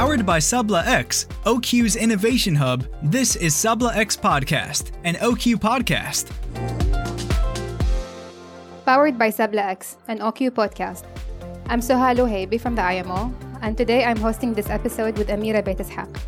Powered by Subla X, OQ's innovation hub, this is Subla X Podcast, an OQ podcast. Powered by Sabla X, an OQ podcast. I'm Suha Al-Wahaibi from the IMO, and today I'm hosting this episode with Amira Bait Ishaq.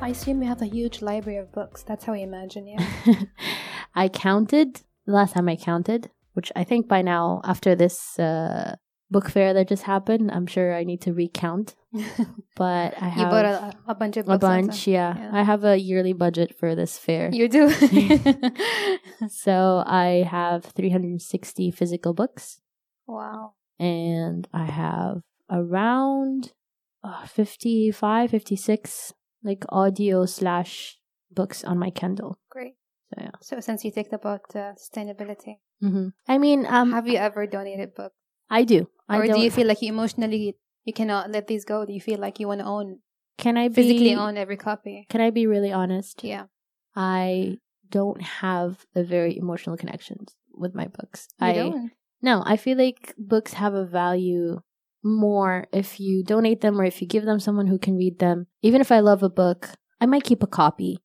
I assume you have a huge library of books. That's how I imagine you. I counted the last time I counted, which I think by now, after this uh, book fair that just happened, I'm sure I need to recount. But I you have bought a, a bunch of a bunch. Yeah. Yeah. I have a yearly budget for this fair. You do? so I have 360 physical books, wow. and I have around uh, 55, 56 like audio slash books on my Kindle. Great. So yeah. So since you talked about uh, sustainability, hmm I mean, um, have you ever donated books? I do. I or do you feel like you emotionally you cannot let these go? Do you feel like you want to own Can I be physically own every copy? Can I be really honest? Yeah. I don't have a very emotional connection with my books. You I don't. no, I feel like books have a value more if you donate them or if you give them someone who can read them. Even if I love a book, I might keep a copy.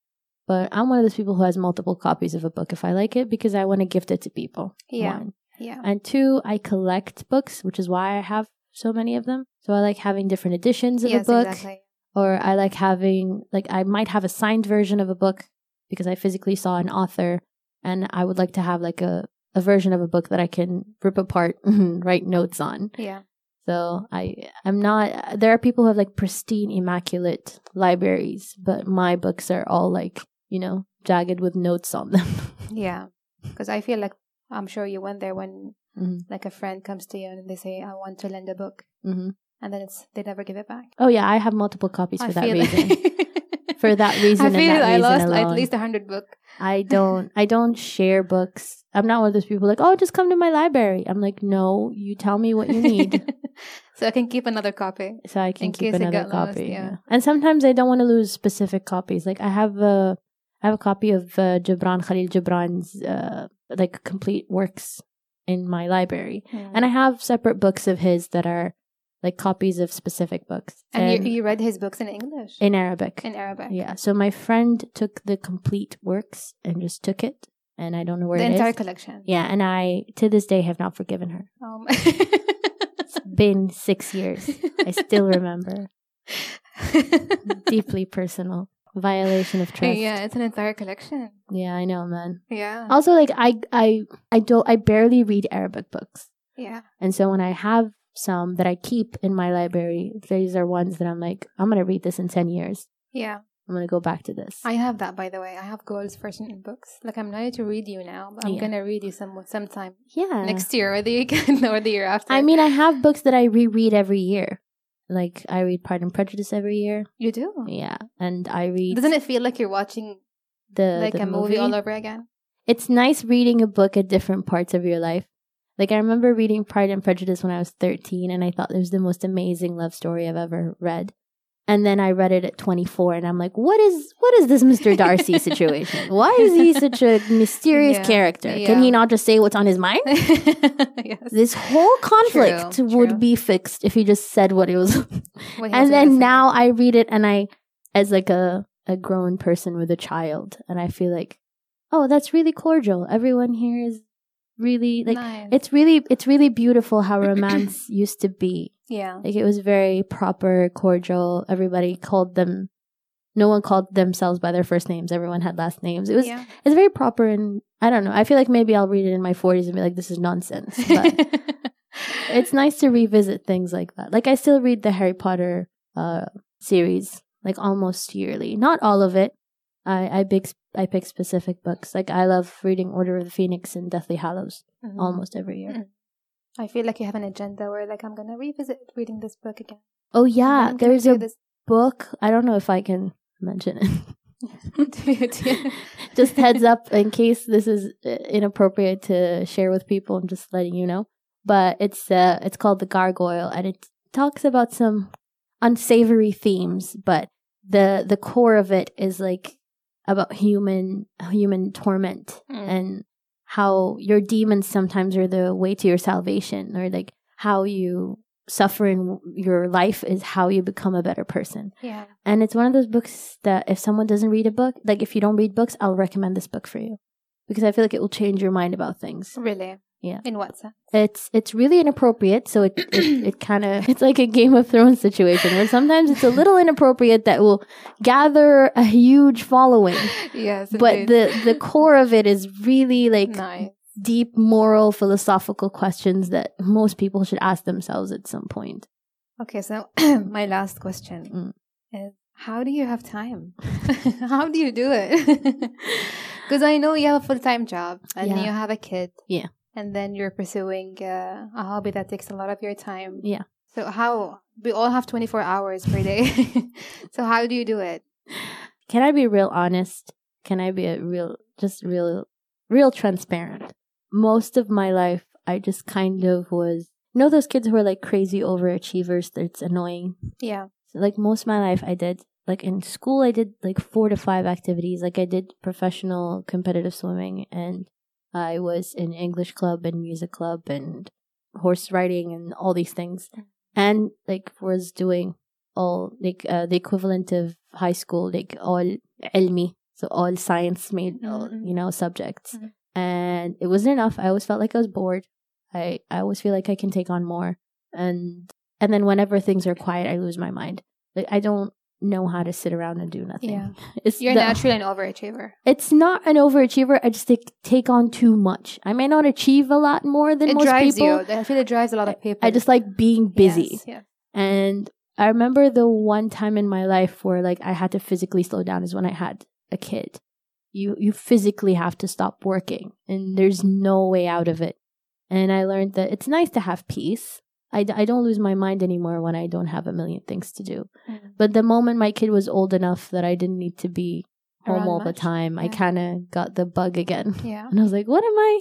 But I'm one of those people who has multiple copies of a book if I like it because I want to gift it to people. Yeah. One. Yeah. And two, I collect books, which is why I have so many of them. So I like having different editions of yes, a book exactly. or I like having like I might have a signed version of a book because I physically saw an author and I would like to have like a a version of a book that I can rip apart and write notes on. Yeah. So I I'm not there are people who have like pristine immaculate libraries, but my books are all like, you know, jagged with notes on them. Yeah. Because I feel like I'm sure you went there when hmm like a friend comes to you and they say, I want to lend a book. hmm And then it's they never give it back. Oh yeah, I have multiple copies I for that feel reason. for that reason I and that I reason lost alone. at least a hundred book. I don't I don't share books. I'm not one of those people like, oh, just come to my library. I'm like, no, you tell me what you need. so I can keep another copy. so I can keep another got lost, copy. yeah. And sometimes I don't want to lose specific copies. Like I have a I have a copy of uh, Gibran Khalil Gibran's uh, like complete works in my library. And I have separate books of his that are like copies of specific books. and you, you read his books in English, in Arabic. in Arabic. Yeah. So my friend took the complete works and just took it and I don't know where the it is. entire collection. Yeah, and I to this day have not forgiven her. Um, It's been six years. I still remember. Deeply personal. Violation of trust. yeah, it's an entire collection. Yeah, I know, man. Yeah. Also, like I I I don't I barely read Arabic books. yeah. And so when I have some that I keep in my library, these are ones that I'm like, I'm gonna read this in ten years. Yeah. I'm gonna go back to this. I have that, by the way. I have goals for certain books. Like I'm ready to read you now, but I'm Yeah. gonna read you some sometime yeah. next year, or the weekend, or the year after. I mean, I have books that I reread every year. Like I read Pride and Prejudice every year. you do. Yeah, and I read Doesn't it feel like you're watching the like the a movie all over again? it's nice reading a book at different parts of your life. Like I remember reading Pride and Prejudice when I was 13 and I thought it was the most amazing love story I've ever read. And then I read it at 24 and I'm like, what is what is this Mr. Darcy situation? Why is he such a mysterious Yeah, character? yeah. Can he not just say what's on his mind? yes. This whole conflict True, would true. be fixed if he just said what it was. What and then now I read it and I as like a a grown person with a child and I feel like oh that's really cordial. Everyone here is really like Nice. it's really it's really beautiful how romance used to be. yeah. Like it was very proper, cordial. Everybody called them no one called themselves by their first names. Everyone had last names. It was yeah. it's very proper and I don't know. I feel like maybe I'll read it in my 40s and be like this is nonsense. But it's nice to revisit things like that. Like I still read the Harry Potter uh series like almost yearly. Not all of it. I I pick I pick specific books. Like I love reading Order of the Phoenix and Deathly Hallows Mhm. almost every year. Mhm. I feel like you have an agenda where like I'm gonna revisit reading this book again. Oh yeah, there's a this. book. I don't know if I can mention it. Do you- do you- just heads up in case this is uh, inappropriate to share with people. I'm just letting you know. But it's uh it's called The Gargoyle and it talks about some unsavory themes, but the the core of it is like about human human torment Mm. and how your demons sometimes are the way to your salvation or like how you suffer in your life is how you become a better person. Yeah. And it's one of those books that if someone doesn't read a book, like if you don't read books, I'll recommend this book for you because I feel like it will change your mind about things. Really? Yeah. In what sense? It's it's really inappropriate, so it it, it kind of it's like a Game of Thrones situation where sometimes it's a little inappropriate that will gather a huge following, Yes. but indeed. the the core of it is really like nice. deep moral philosophical questions that most people should ask themselves at some point. Okay, so my last question Mm. is how do you have time? how do you do it? Because I know you have a full time job and Yeah. you have a kid. Yeah. And then you're pursuing uh, a hobby that takes a lot of your time. Yeah. So, how we all have 24 hours per day. so, how do you do it? Can I be real honest? Can I be a real just real real transparent? Most of my life I just kind of was you know those kids who are like crazy overachievers that's annoying. Yeah. So, like most of my life I did like in school I did like four to five activities. Like I did professional competitive swimming and I was in English club and music club and horse riding and all these things. And like was doing all like uh, the equivalent of high school, like all ilmi, so all science made all, Mhm. you know subjects. Mhm. And it wasn't enough. I always felt like I was bored. I I always feel like I can take on more. And and then whenever things are quiet, I lose my mind. Like I don't know how to sit around and do nothing. Yeah. It's You're the- naturally an overachiever. It's not an overachiever. I just take take on too much. I may not achieve a lot more than It most drives people. you. I feel it drives a lot of people. I just like being busy. Yes, yes. And I remember the one time in my life where like I had to physically slow down is when I had a kid. You you physically have to stop working and there's no way out of it. And I learned that it's nice to have peace. I, I don't lose my mind anymore when I don't have a million things to do. Mm. But the moment my kid was old enough that I didn't need to be home Around all the much? time, I kind of got the bug again. Yeah. And I was like, what am I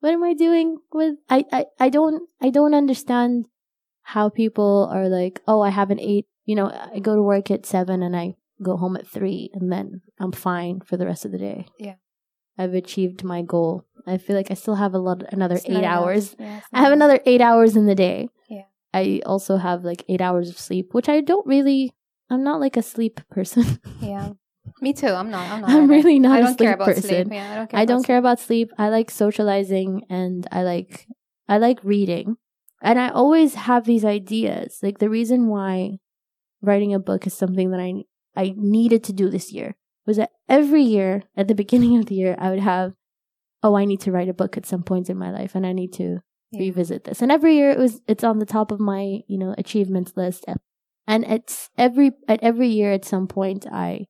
what am I doing with I, I, I don't I don't understand how people are like, oh, I have an eight you know, I go to work at seven and I go home at three and then I'm fine for the rest of the day. Yeah. I've achieved my goal. I feel like I still have a lot another It's eight hours. Yeah, I have another eight hours in the day. Yeah. I also have like eight hours of sleep, which I don't really I'm not like a sleep person. Yeah. Me too. I'm not. I'm not. I'm really not I a don't care sleep about person. sleep. Yeah, I don't care. I about don't care about sleep. I like socializing and I like I like reading. And I always have these ideas. Like the reason why writing a book is something that I I needed to do this year was that every year at the beginning of the year I would have oh I need to write a book at some point in my life and I need to Yeah. revisit this. And every year it was it's on the top of my, you know, achievements list. And it's every at every year at some point I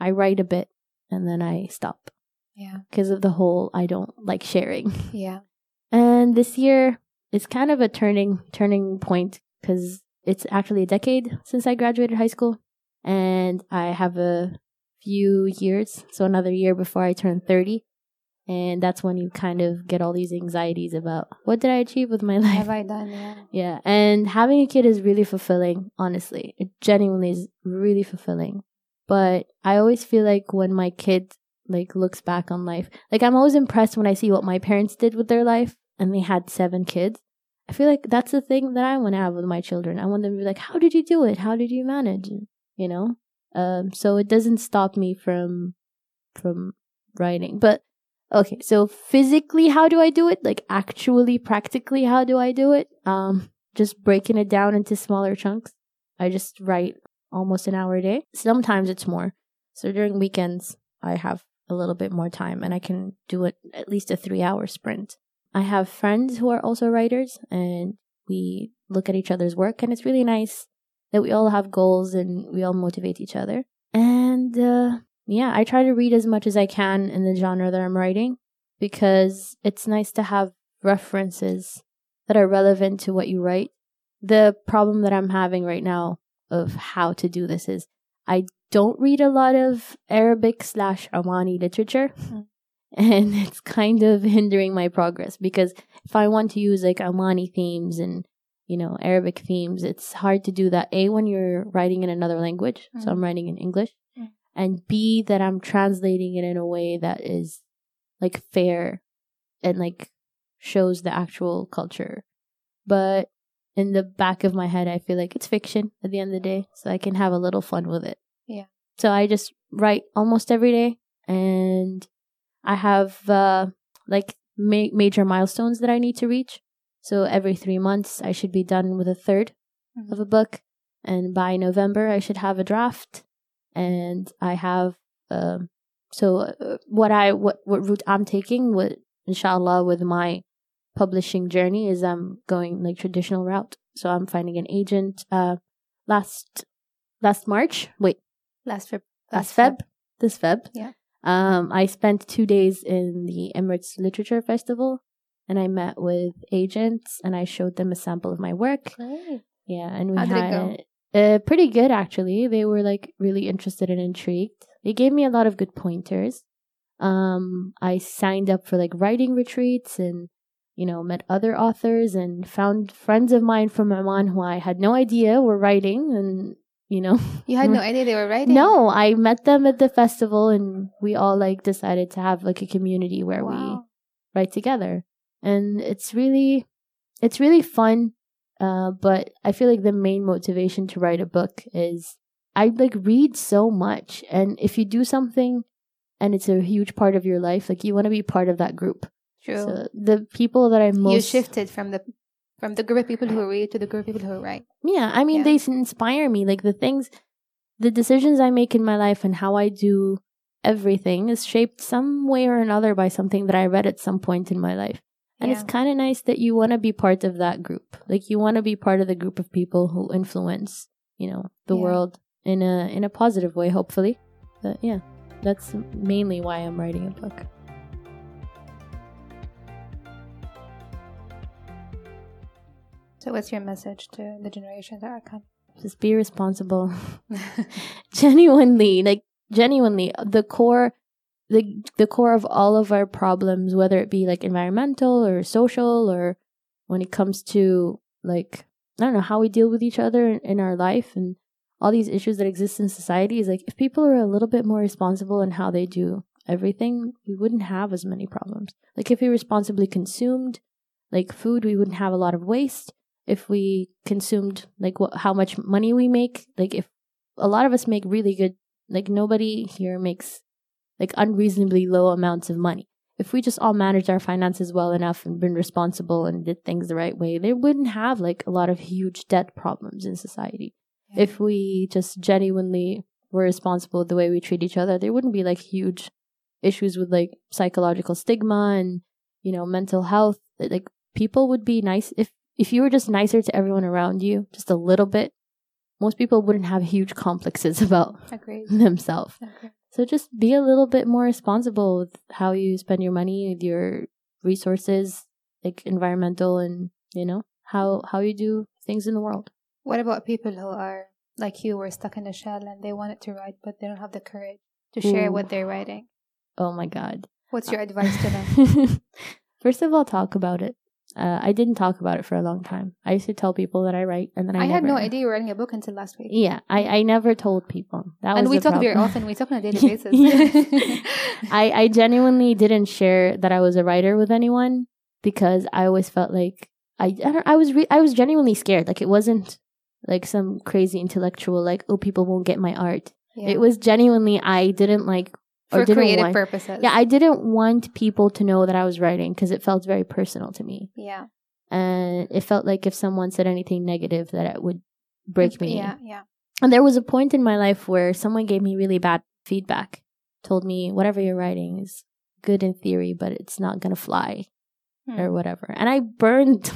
I write a bit and then I stop Yeah. because of the whole I don't like sharing. Yeah. And this year is kind of a turning turning point because it's actually a decade since I graduated high school, and I have a few years, so another year before I turn thirty, and that's when you kind of get all these anxieties about what did I achieve with my life. Have I done? Yeah. Yeah, and having a kid is really fulfilling, honestly. It genuinely is really fulfilling. But I always feel like when my kid like looks back on life, like I'm always impressed when I see what my parents did with their life and they had seven kids. I feel like that's the thing that I want to have with my children. I want them to be like, "How did you do it? How did you manage?" You know? Um so it doesn't stop me from from writing. But okay, so physically how do I do it? Like actually practically how do I do it? Um just breaking it down into smaller chunks. I just write almost an hour a day. Sometimes it's more. So during weekends I have a little bit more time and I can do it at least a 3-hour sprint. I have friends who are also writers and we look at each other's work and it's really nice that we all have goals and we all motivate each other. And uh yeah, I try to read as much as I can in the genre that I'm writing because it's nice to have references that are relevant to what you write. The problem that I'm having right now of how to do this is I don't read a lot of Arabic slash Omani literature. Mm. And it's kind of hindering my progress because if I want to use like Omani themes and you know Arabic themes, it's hard to do that. A when you're writing in another language, so I'm Mm. writing in English, Mm. and B that I'm translating it in a way that is like fair and like shows the actual culture. But in the back of my head, I feel like it's fiction at the end of the day, so I can have a little fun with it. Yeah. So I just write almost every day, and I have uh, like ma- major milestones that I need to reach. So every three months, I should be done with a 3rd Mhm. of a book, and by November, I should have a draft. And I have um, so uh, what I what what route I'm taking with inshallah with my publishing journey is I'm going like traditional route. So I'm finding an agent. Uh, last last March, wait, Last Feb. last Feb, this Feb. Yeah. Um, I spent two days in the Emirates Literature Festival, and I met with agents, and I showed them a sample of my work. Yeah, and we How had uh, pretty good actually. They were like really interested and intrigued. They gave me a lot of good pointers. Um, I signed up for like writing retreats and you know met other authors and found friends of mine from Oman who I had no idea were writing and you know You had no idea they were writing? no, I met them at the festival and we all like decided to have like a community where we write together. And it's really it's really fun. Uh but I feel like the main motivation to write a book is I like read so much and if you do something and it's a huge part of your life, like you want to be part of that group. True. So the people that I most you shifted from the from the group of people who read to the group of people who write. Yeah, I mean, Yeah. they inspire me. Like the things, the decisions I make in my life and how I do everything is shaped some way or another by something that I read at some point in my life. And it's kind of nice that you want to be part of that group. Like you want to be part of the group of people who influence, you know, the Yeah. world in a in a positive way, hopefully. But yeah, that's mainly why I'm writing a book. So, what's your message to the generations that are coming? Just be responsible. genuinely like genuinely the core the the core of all of our problems whether it be like environmental or social or when it comes to like i don't know how we deal with each other in, in our life and all these issues that exist in society is like if people are a little bit more responsible in how they do everything we wouldn't have as many problems. Like if we responsibly consumed like food we wouldn't have a lot of waste. If we consumed like how much money we make like if a lot of us make really good like nobody here makes like unreasonably low amounts of money if we just all managed our finances well enough and been responsible and did things the right way they wouldn't have like a lot of huge debt problems in society Yeah. if we just genuinely were responsible the way we treat each other there wouldn't be like huge issues with like psychological stigma and you know mental health like people would be nice if if you were just nicer to everyone around you just a little bit most people wouldn't have huge complexes about Agreed. themselves Agreed. So just be a little bit more responsible with how you spend your money with your resources like environmental and you know how how you do things in the world What about people who are like you, were stuck in a shell and they wanted to write, but they don't have the courage to share Ooh. what they're writing? oh my god What's your advice to them? First of all, talk about it. Uh, I didn't talk about it for a long time. I used to tell people that I write, and then I, I, had no idea you were writing a book until last week. Yeah, I, I never told people. That and we talk very problem. often. We talk on a daily basis. I, I genuinely didn't share that I was a writer with anyone because I always felt like I I, don't, I was re- I was genuinely scared. Like it wasn't like some crazy intellectual like oh people won't get my art. Yeah. It was genuinely I didn't like for creative want- purposes. Yeah, I didn't want people to know that I was writing because it felt very personal to me. yeah. And it felt like if someone said anything negative that it would break me. Yeah, yeah. And there was a point in my life where someone gave me really bad feedback, told me whatever you're writing is good in theory, but it's not going to fly Hmm. or whatever. And I burned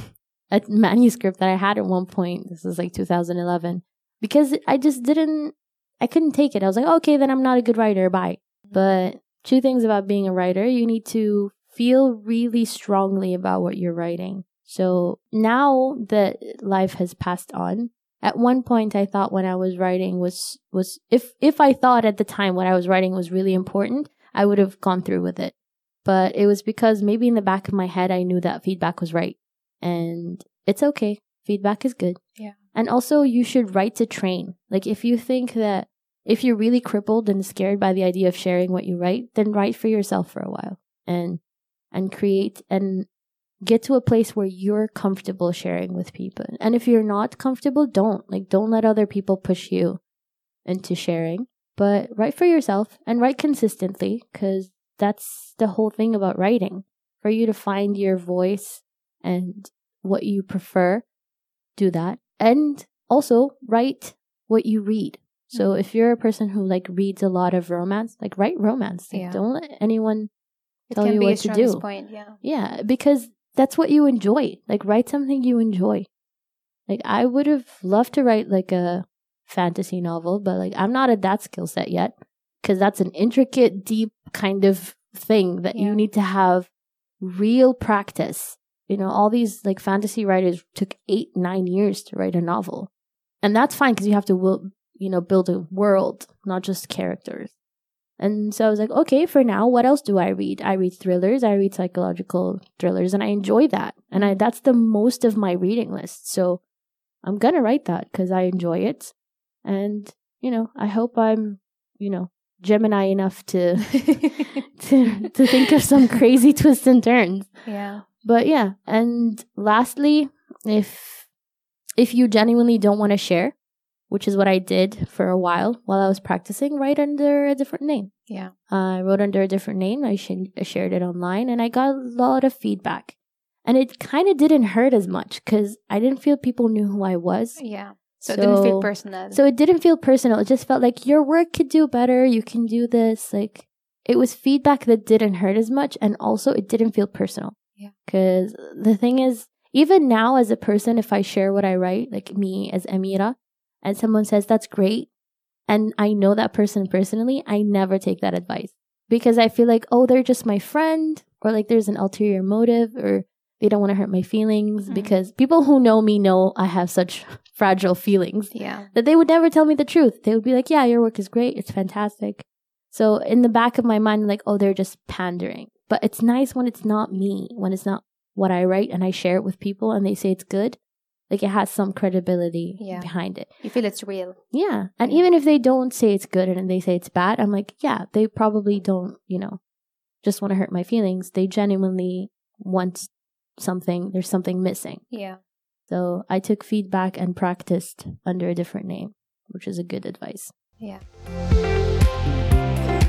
a manuscript that I had at one point. This is like 2011 because I just didn't, I couldn't take it. I was like, okay, then I'm not a good writer. Bye. But two things about being a writer you need to feel really strongly about what you're writing. So now that life has passed on, at one point I thought when I was writing was was if if I thought at the time what I was writing was really important, I would have gone through with it. But it was because maybe in the back of my head I knew that feedback was right. And it's okay. Feedback is good. Yeah. And also you should write to train. Like if you think that if you're really crippled and scared by the idea of sharing what you write, then write for yourself for a while and and create and get to a place where you're comfortable sharing with people. And if you're not comfortable, don't. Like, don't let other people push you into sharing, but write for yourself and write consistently because that's the whole thing about writing. For you to find your voice and what you prefer, do that. And also write what you read. So Mhm. if you're a person who like reads a lot of romance, like write romance. Like, Yeah. Don't let anyone It tell you what to do. point. Yeah. Yeah, because that's what you enjoy. Like write something you enjoy. Like I would have loved to write like a fantasy novel, but like I'm not at that skill set yet because that's an intricate, deep kind of thing that Yeah. you need to have real practice. You know, all these like fantasy writers took eight, nine years to write a novel, and that's fine because you have to, will, you know, build a world, not just characters. And so I was like, okay, for now, what else do I read? I read thrillers, I read psychological thrillers, and I enjoy that. And I that's the most of my reading list. So I'm gonna write that because I enjoy it. And, you know, I hope I'm, you know, Gemini enough to to to think of some crazy twists and turns. yeah. But yeah, and lastly, if if you genuinely don't want to share, which is what I did for a while while I was practicing, right under a different name. Yeah. Uh, I wrote under a different name. I, sh- I shared it online, and I got a lot of feedback. And it kind of didn't hurt as much because I didn't feel people knew who I was. Yeah. So, it didn't feel personal. So it didn't feel personal. It just felt like your work could do better. You can do this. Like it was feedback that didn't hurt as much. And also it didn't feel personal. Yeah. Because the thing is, even now as a person, if I share what I write, like me as Amira, and someone says that's great, and I know that person personally, I never take that advice because I feel like, oh, they're just my friend, or like there's an ulterior motive, or they don't want to hurt my feelings. Mhm. Because people who know me know I have such fragile feelings yeah. that they would never tell me the truth. They would be like, yeah, your work is great. It's fantastic. So in the back of my mind, like, oh, they're just pandering. But it's nice when it's not me, when it's not what I write and I share it with people and they say it's good. Like it has some credibility Yeah. behind it. You feel it's real. Yeah. And Yeah. even if they don't say it's good and they say it's bad, I'm like, yeah, they probably don't, you know, just want to hurt my feelings. They genuinely want something. There's something missing. Yeah. So I took feedback and practiced under a different name, which is a good advice. Yeah.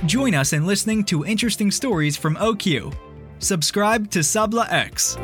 Join us in listening to interesting stories from OQ. Subscribe to Sabla X.